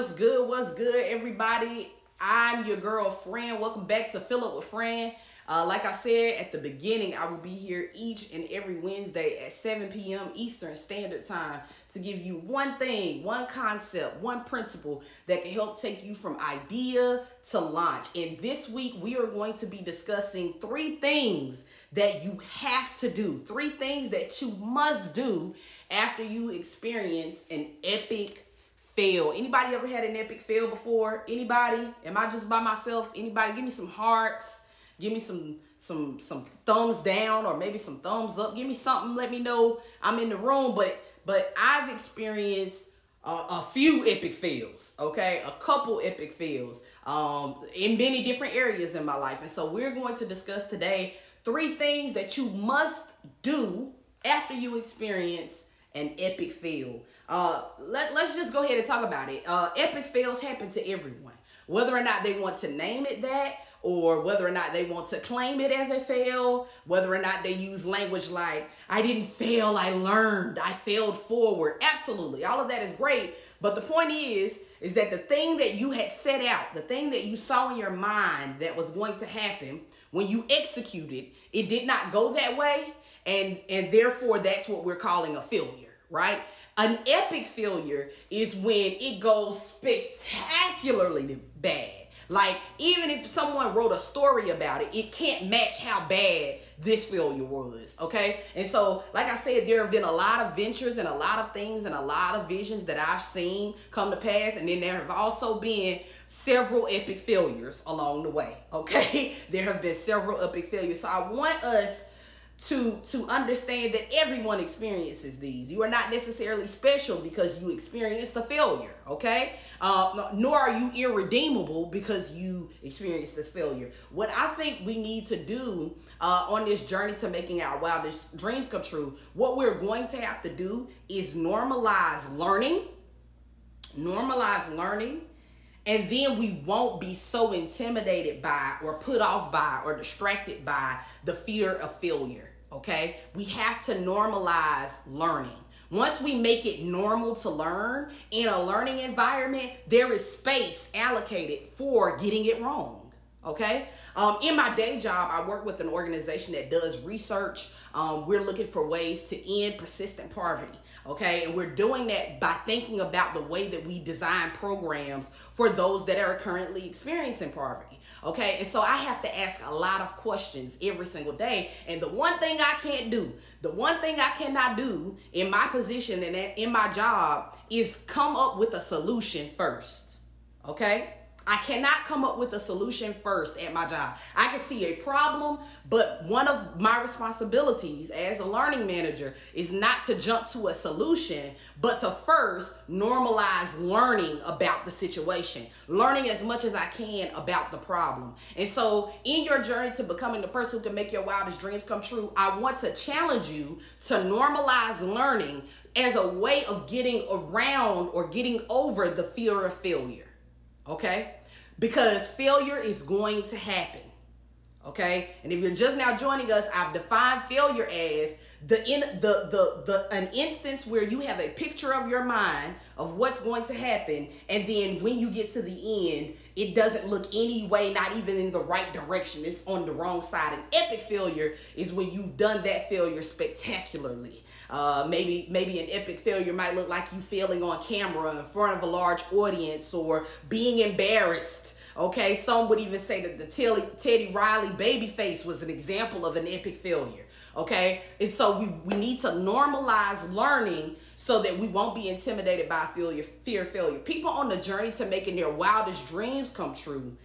What's good? What's good, everybody? I'm your girl, Fran. Welcome back to Fill Up with Fran. Uh, like I said at the beginning, I will be here each and every Wednesday at 7 p.m. Eastern Standard Time to give you one thing, one concept, one principle that can help take you from idea to launch. And this week, we are going to be discussing three things that you have to do, three things that you must do after you experience an epic fail. Anybody ever had an epic fail before? Anybody? Am I just by myself? Anybody? Give me some hearts. Give me some some some thumbs down or maybe some thumbs up. Give me something. Let me know I'm in the room. But but I've experienced a few epic fails. Okay, a couple epic fails um, in many different areas in my life. And so we're going to discuss today three things that you must do after you experience an epic fail. Uh, let, let's just go ahead and talk about it. Uh, epic fails happen to everyone, whether or not they want to name it that, or whether or not they want to claim it as a fail, whether or not they use language like, I didn't fail, I learned, I failed forward. Absolutely. All of that is great. But the point is, is that the thing that you had set out, the thing that you saw in your mind that was going to happen, when you executed, it did not go that way. And, and therefore, that's what we're calling a failure, right? An epic failure is when it goes spectacularly bad. Like, even if someone wrote a story about it, it can't match how bad this failure was. Okay. And so, like I said, there have been a lot of ventures and a lot of things and a lot of visions that I've seen come to pass. And then there have also been several epic failures along the way. Okay. there have been several epic failures. So, I want us to to understand that everyone experiences these. You are not necessarily special because you experienced a failure okay? Uh, nor are you irredeemable because you experienced this failure. What i think we need to do uh, on this journey to making our wildest dreams come true what we're going to have to do is normalize learning normalize learning and then we won't be so intimidated by or put off by or distracted by the fear of failure okay? We have to normalize learning. Once we make it normal to learn in a learning environment, there is space allocated for getting it wrong. Okay. Um, in my day job, I work with an organization that does research. Um, we're looking for ways to end persistent poverty. Okay. And we're doing that by thinking about the way that we design programs for those that are currently experiencing poverty. Okay. And so I have to ask a lot of questions every single day. And the one thing I can't do, the one thing I cannot do in my position and in my job is come up with a solution first. Okay. I cannot come up with a solution first at my job. I can see a problem, but one of my responsibilities as a learning manager is not to jump to a solution, but to first normalize learning about the situation, learning as much as I can about the problem. And so, in your journey to becoming the person who can make your wildest dreams come true, I want to challenge you to normalize learning as a way of getting around or getting over the fear of failure. Okay? Because failure is going to happen. Okay? And if you're just now joining us, I've defined failure as the in the the the an instance where you have a picture of your mind of what's going to happen and then when you get to the end it doesn't look any way not even in the right direction it's on the wrong side an epic failure is when you've done that failure spectacularly uh, maybe maybe an epic failure might look like you failing on camera in front of a large audience or being embarrassed. Okay, some would even say that the Teddy, Teddy Riley Babyface was an example of an epic failure. Okay, and so we, we need to normalize learning so that we won't be intimidated by failure, fear failure. People on the journey to making their wildest dreams come true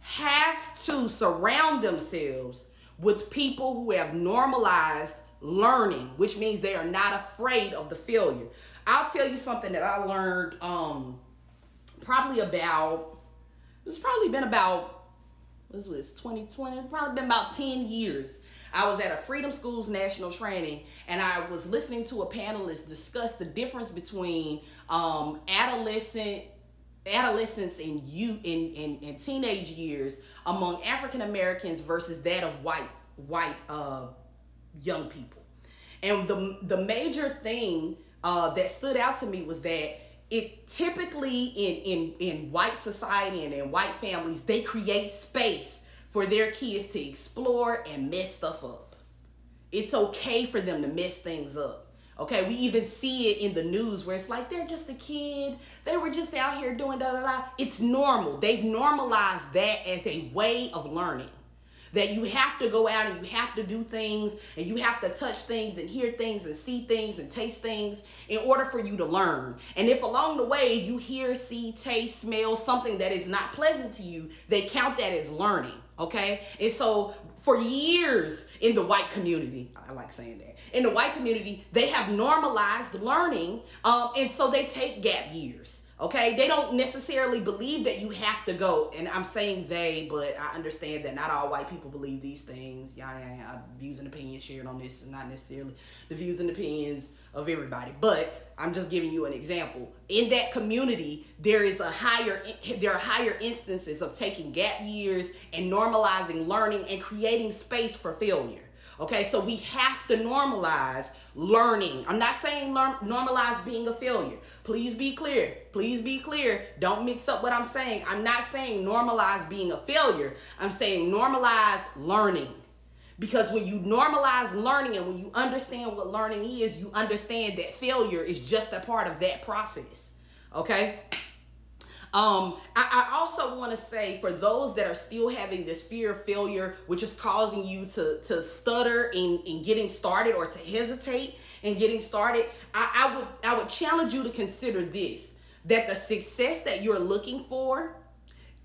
have to surround themselves with people who have normalized learning, which means they are not afraid of the failure. I'll tell you something that I learned um probably about it's probably been about what was 2020, probably been about 10 years. I was at a Freedom Schools national training and I was listening to a panelist discuss the difference between um, adolescent adolescence and you in, in, in teenage years among African Americans versus that of white white uh, young people. And the the major thing uh, that stood out to me was that it typically in in in white society and in white families they create space for their kids to explore and mess stuff up. It's okay for them to mess things up. Okay we even see it in the news where it's like they're just a kid. They were just out here doing da da da. It's normal. They've normalized that as a way of learning that you have to go out and you have to do things and you have to touch things and hear things and see things and taste things in order for you to learn. And if along the way you hear, see, taste, smell something that is not pleasant to you, they count that as learning. Okay. And so for years in the white community, I like saying that, in the white community, they have normalized learning. Um, and so they take gap years. Okay, they don't necessarily believe that you have to go, and I'm saying they, but I understand that not all white people believe these things. Yeah, uh, yeah, views and opinions shared on this, and not necessarily the views and opinions of everybody. But I'm just giving you an example. In that community, there is a higher, there are higher instances of taking gap years and normalizing learning and creating space for failure. Okay, so we have to normalize learning. I'm not saying learn, normalize being a failure. Please be clear. Please be clear. Don't mix up what I'm saying. I'm not saying normalize being a failure. I'm saying normalize learning. Because when you normalize learning and when you understand what learning is, you understand that failure is just a part of that process. Okay? Um, I, I also want to say for those that are still having this fear of failure, which is causing you to, to stutter in, in getting started or to hesitate in getting started, I, I would I would challenge you to consider this that the success that you're looking for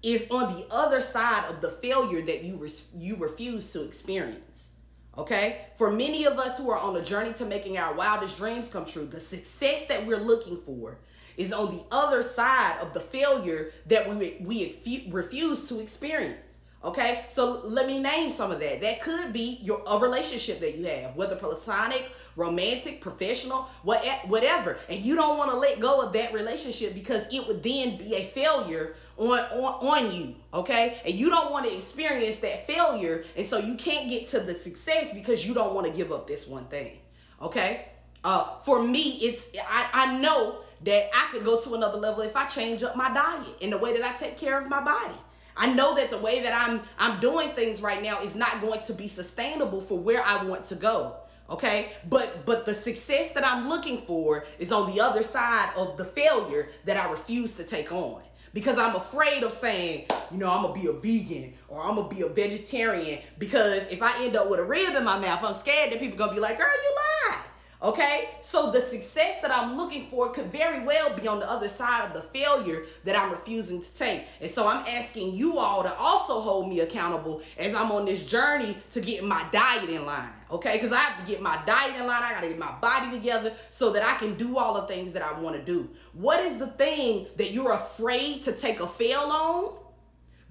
is on the other side of the failure that you res- you refuse to experience. Okay? For many of us who are on a journey to making our wildest dreams come true, the success that we're looking for is on the other side of the failure that we we refuse to experience. Okay, so let me name some of that. That could be your a relationship that you have, whether platonic, romantic, professional, what, whatever, and you don't want to let go of that relationship because it would then be a failure on, on on you. Okay, and you don't want to experience that failure, and so you can't get to the success because you don't want to give up this one thing. Okay, uh, for me, it's I I know that I could go to another level if I change up my diet and the way that I take care of my body. I know that the way that I'm I'm doing things right now is not going to be sustainable for where I want to go. Okay? But but the success that I'm looking for is on the other side of the failure that I refuse to take on. Because I'm afraid of saying, you know, I'm gonna be a vegan or I'm gonna be a vegetarian. Because if I end up with a rib in my mouth, I'm scared that people gonna be like, girl, you lied. Okay, so the success that I'm looking for could very well be on the other side of the failure that I'm refusing to take. And so I'm asking you all to also hold me accountable as I'm on this journey to get my diet in line. Okay, because I have to get my diet in line, I gotta get my body together so that I can do all the things that I wanna do. What is the thing that you're afraid to take a fail on?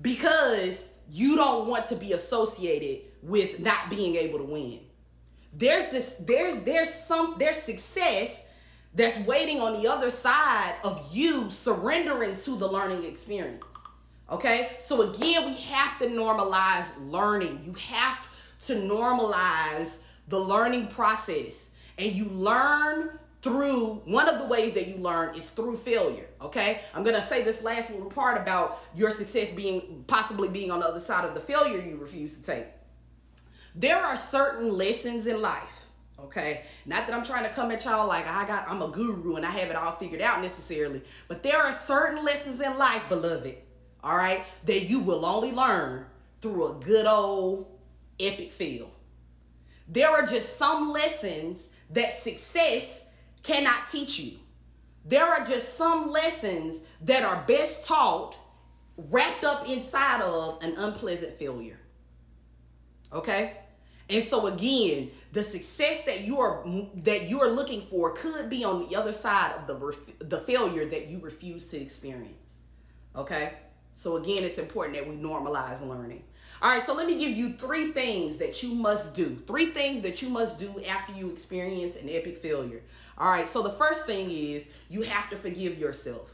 Because you don't want to be associated with not being able to win there's this there's there's some there's success that's waiting on the other side of you surrendering to the learning experience okay? So again we have to normalize learning. You have to normalize the learning process. And you learn through one of the ways that you learn is through failure okay? I'm gonna say this last little part about your success being possibly being on the other side of the failure you refuse to take there are certain lessons in life, okay? Not that I'm trying to come at y'all like I got I'm a guru and I have it all figured out necessarily, but there are certain lessons in life, beloved, all right, that you will only learn through a good old epic fail. There are just some lessons that success cannot teach you. There are just some lessons that are best taught wrapped up inside of an unpleasant failure. Okay? And so again, the success that you are that you are looking for could be on the other side of the the failure that you refuse to experience. Okay? So again, it's important that we normalize learning. All right, so let me give you three things that you must do. Three things that you must do after you experience an epic failure. All right, so the first thing is you have to forgive yourself.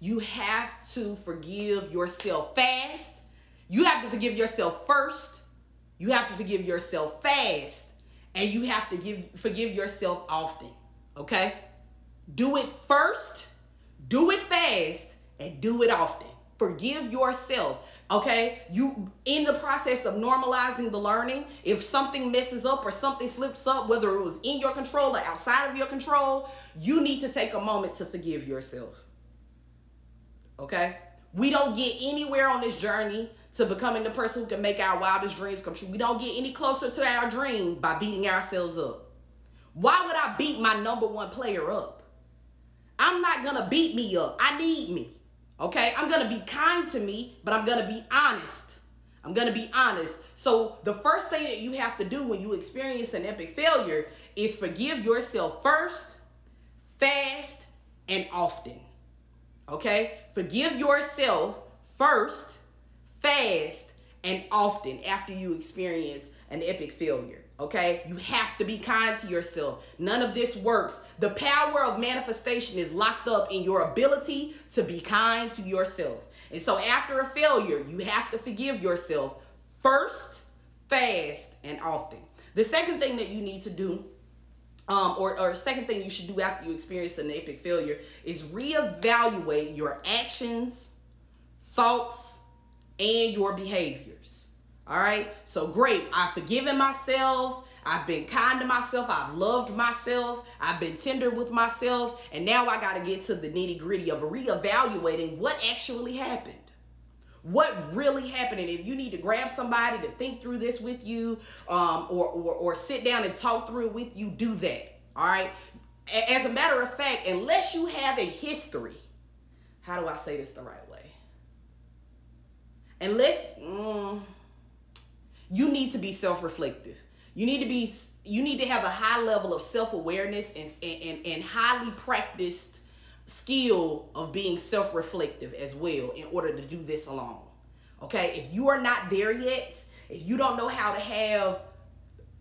You have to forgive yourself fast. You have to forgive yourself first you have to forgive yourself fast and you have to give forgive yourself often. Okay? Do it first Do it fast and do it often. Forgive yourself. Okay, you in the process of normalizing the learning, if something messes up or something slips up, whether it was in your control or outside of your control, you need to take a moment to forgive yourself. Okay, we don't get anywhere on this journey to becoming the person who can make our wildest dreams come true. We don't get any closer to our dream by beating ourselves up. Why would I beat my number one player up? I'm not gonna beat me up. I need me. Okay, I'm gonna be kind to me, but I'm gonna be honest. I'm gonna be honest. So, the first thing that you have to do when you experience an epic failure is forgive yourself first, fast, and often. Okay, forgive yourself first, fast, and often after you experience an epic failure. Okay, you have to be kind to yourself. None of this works. The power of manifestation is locked up in your ability to be kind to yourself. And so, after a failure, you have to forgive yourself first, fast, and often. The second thing that you need to do um, or, or second thing you should do after you experience an epic failure is reevaluate your actions, thoughts, and your behaviors. All right. So great. I've forgiven myself. I've been kind to myself. I've loved myself. I've been tender with myself. And now I got to get to the nitty gritty of reevaluating what actually happened. What really happened? And if you need to grab somebody to think through this with you um, or, or, or sit down and talk through it with you, do that. All right. As a matter of fact, unless you have a history, how do I say this the right way? Unless, mm, you need to be self-reflective. You need to be you need to have a high level of self-awareness and and, and highly practiced skill of being self-reflective as well in order to do this alone. Okay? If you are not there yet, if you don't know how to have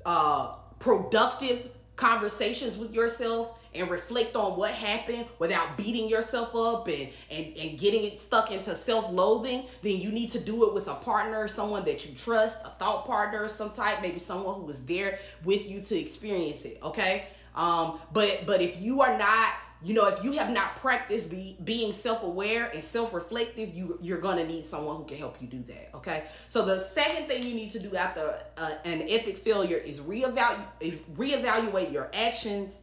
uh productive conversations with yourself and reflect on what happened without beating yourself up and, and, and getting it stuck into self-loathing, then you need to do it with a partner, someone that you trust, a thought partner of some type, maybe someone who was there with you to experience it. Okay. Um, but but if you are not you know if you have not practiced be, being self-aware and self-reflective you you're gonna need someone who can help you do that okay so the second thing you need to do after uh, an epic failure is reevaluate reevaluate your actions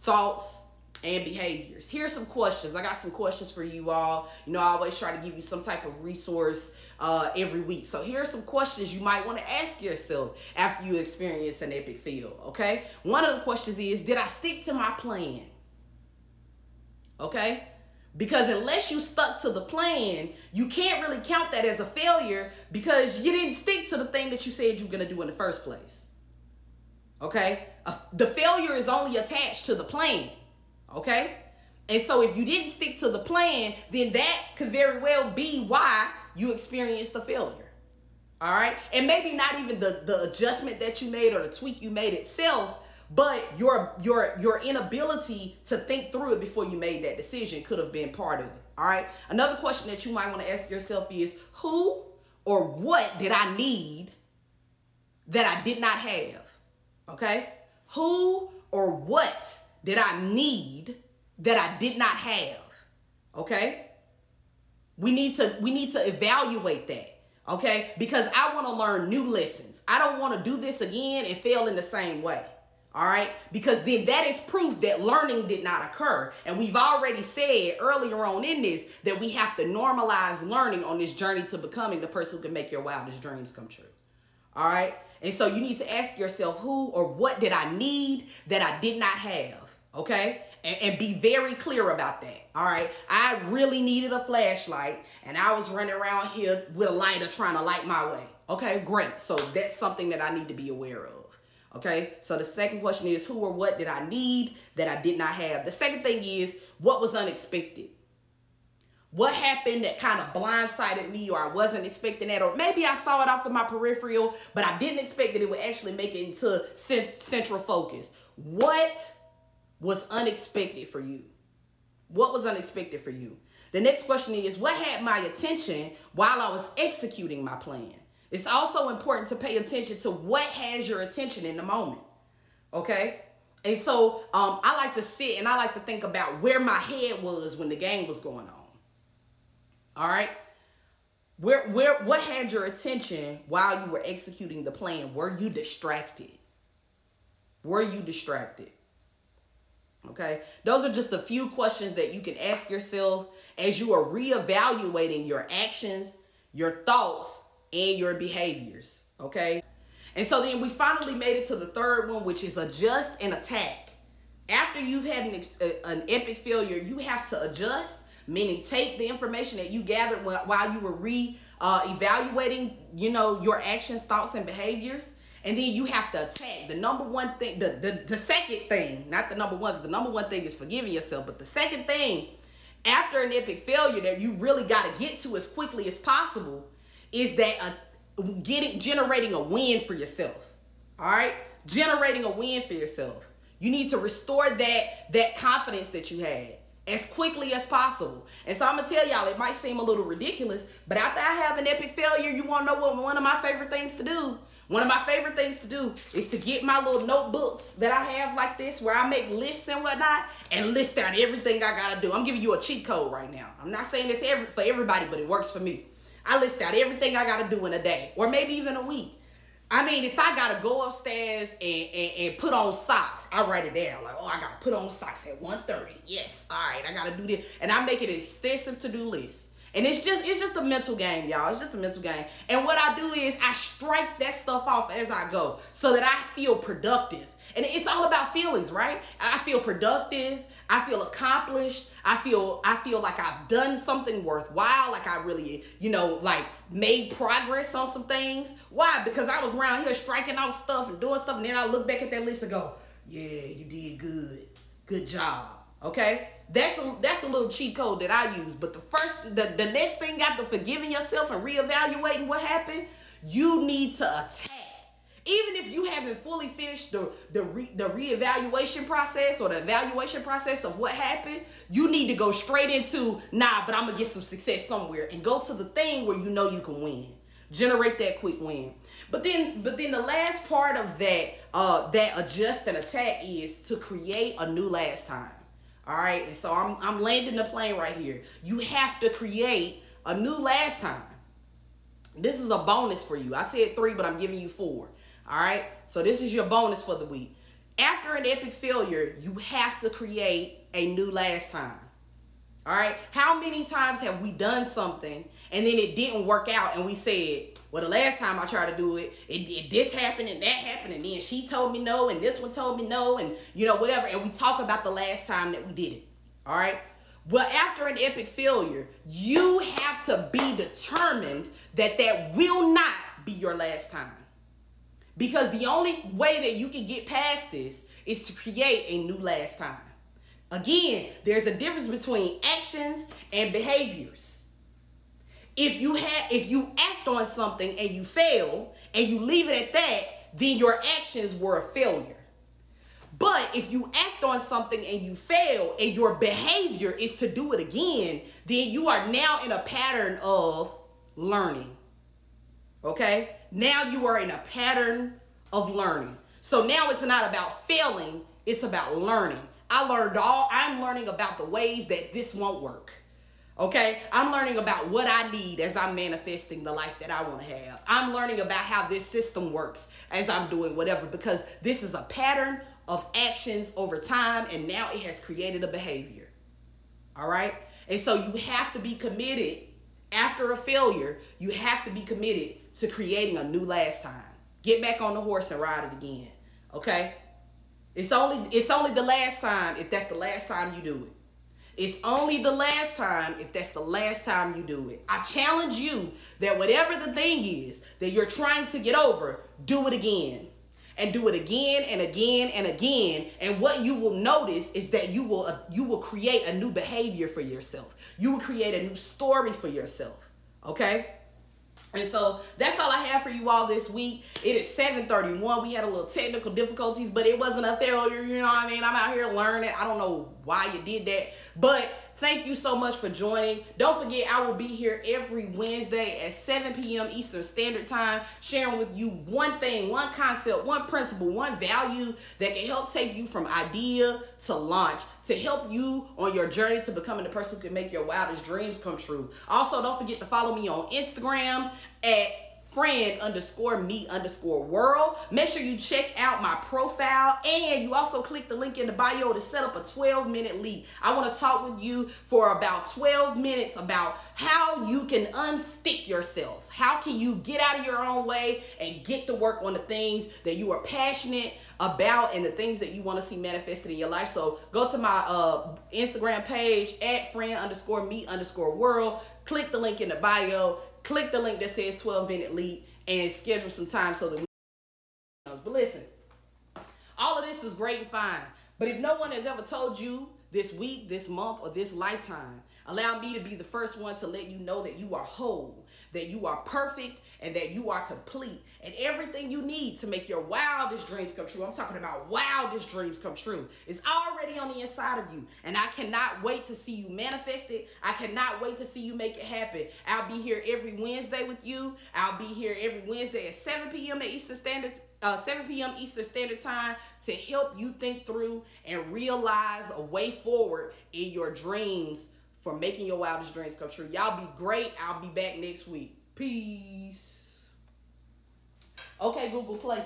thoughts, and behaviors. Here's some questions. I got some questions for you all. You know, I always try to give you some type of resource uh, every week. So here are some questions you might want to ask yourself after you experience an epic fail. Okay. One of the questions is, did I stick to my plan? Okay. Because unless you stuck to the plan, you can't really count that as a failure because you didn't stick to the thing that you said you were going to do in the first place. Okay? The failure is only attached to the plan. Okay? And so if you didn't stick to the plan, then that could very well be why you experienced the failure. All right? And maybe not even the, the adjustment that you made or the tweak you made itself, but your your your inability to think through it before you made that decision could have been part of it. All right? Another question that you might want to ask yourself is who or what did I need that I did not have? Okay? Who or what did I need that I did not have? Okay? We need to we need to evaluate that. Okay? Because I want to learn new lessons. I don't want to do this again and fail in the same way. All right? Because then that is proof that learning did not occur. And we've already said earlier on in this that we have to normalize learning on this journey to becoming the person who can make your wildest dreams come true. All right? And so you need to ask yourself who or what did I need that I did not have? Okay? And, and, be very clear about that. All right. I really needed a flashlight and I was running around here with a lighter trying to light my way. Okay, great. So that's something that I need to be aware of. Okay. So the second question is who or what did I need that I did not have? The second thing is what was unexpected? What happened that kind of blindsided me or I wasn't expecting that or maybe I saw it off of my peripheral but I didn't expect that it would actually make it into central focus. What was unexpected for you? What was unexpected for you? The next question is what had my attention while I was executing my plan? It's also important to pay attention to what has your attention in the moment. Okay? And so um, I like to sit and I like to think about where my head was when the game was going on. All right. Where where what had your attention while you were executing the plan? Were you distracted? Were you distracted? Okay. Those are just a few questions that you can ask yourself as you are reevaluating your actions, your thoughts, and your behaviors. Okay. And so then we finally made it to the third one, which is adjust and attack. After you've had an, an epic failure, you have to adjust, meaning take the information that you gathered while you were re uh, evaluating, you know, your actions, thoughts, and behaviors. And then you have to attack. The number one thing, the, the, the second thing, not the number one, the number one thing is forgiving yourself. But the second thing, after an epic failure that you really got to get to as quickly as possible, is that a, getting generating a win for yourself. All right? Generating a win for yourself. You need to restore that that confidence that you had as quickly as possible. And so I'm gonna tell y'all, it might seem a little ridiculous, but after I have an epic failure, you wanna know what one of my favorite things to do? One of my favorite things to do is to get my little notebooks that I have like this, where I make lists and whatnot, and list out everything I gotta do. I'm giving you a cheat code right now. I'm not saying this every, for everybody, but it works for me. I list out everything I gotta do in a day, or maybe even a week. I mean, if I gotta go upstairs and, and, and put on socks, I write it down. Like, oh, I gotta put on socks at 1.30. Yes, all right, I gotta do this. And I make it an extensive to-do list. And it's just it's just a mental game, y'all. It's just a mental game. And what I do is I strike that stuff off as I go so that I feel productive. And it's all about feelings, right? I feel productive. I feel accomplished. I feel I feel like I've done something worthwhile, like I really, you know, like made progress on some things. Why? Because I was around here striking off stuff and doing stuff, and then I look back at that list and go, "Yeah, you did good. Good job." Okay? That's a that's a little cheat code that I use. But the first the, the next thing after forgiving yourself and reevaluating what happened, you need to attack even if you haven't fully finished the the re, the reevaluation process or the evaluation process of what happened, you need to go straight into nah, but I'm gonna get some success somewhere and go to the thing where you know you can win. Generate that quick win. But then but then the last part of that uh that adjust and attack is to create a new last time. All right, and so I'm I'm landing the plane right here. You have to create a new last time. This is a bonus for you. I said three, but I'm giving you four. All right. So this is your bonus for the week. After an epic failure, you have to create a new last time. All right. How many times have we done something and then it didn't work out and we said, well, the last time I tried to do it, it, it this happened and that happened and then she told me no and this one told me no and you know whatever and we talk about the last time that we did it. All right. Well, after an epic failure, you have to be determined that that will not be your last time. Because the only way that you can get past this is to create a new last time. Again, there's a difference between actions and behaviors. If you have if you act on something and you fail and you leave it at that, then your actions were a failure. But if you act on something and you fail and your behavior is to do it again, then you are now in a pattern of learning. Okay? Now you are in a pattern of learning. So now it's not about failing, it's about learning. I learned all, I'm learning about the ways that this won't work. Okay, I'm learning about what I need as I'm manifesting the life that I want to have. I'm learning about how this system works as I'm doing whatever because this is a pattern of actions over time and now it has created a behavior. All right, and so you have to be committed after a failure, you have to be committed to creating a new last time. Get back on the horse and ride it again. Okay? It's only it's only the last time if that's the last time you do it. It's only the last time if that's the last time you do it. I challenge you that whatever the thing is that you're trying to get over, do it again. And do it again and again and again. And what you will notice is that you will you will create a new behavior for yourself. You will create a new story for yourself. Okay? And so that's all I have for you all this week. It is 7:31. We had a little technical difficulties, but it wasn't a failure. You know what I mean? I'm out here learning. I don't know why you did that, but Thank you so much for joining. Don't forget, I will be here every Wednesday at 7 p.m. Eastern Standard Time, sharing with you one thing, one concept, one principle, one value that can help take you from idea to launch, to help you on your journey to becoming the person who can make your wildest dreams come true. Also, don't forget to follow me on Instagram at friend underscore me underscore world. Make sure you check out my profile and you also click the link in the bio to set up a 12 minute lead. I want to talk with you for about 12 minutes about how you can unstick yourself. How can you get out of your own way and get to work on the things that you are passionate about and the things that you want to see manifested in your life. So go to my uh, Instagram page at friend underscore me underscore world. Click the link in the bio click the link that says 12 minute lead and schedule some time so that we but listen all of this is great and fine. But if no one has ever told you this week this month or this lifetime allow me to be the first one to let you know that you are whole that you are perfect and that you are complete and everything you need to make your wildest dreams come true. I'm talking about wildest dreams come true. It's already on the inside of you. And I cannot wait to see you manifest it. I cannot wait to see you make it happen. I'll be here every Wednesday with you. I'll be here every Wednesday at 7 p.m. at Eastern Standard uh, 7 p.m. Eastern Standard Time to help you think through and realize a way forward in your dreams for making your wildest dreams come true. Y'all be great. I'll be back next week. Peace. Okay, Google Play.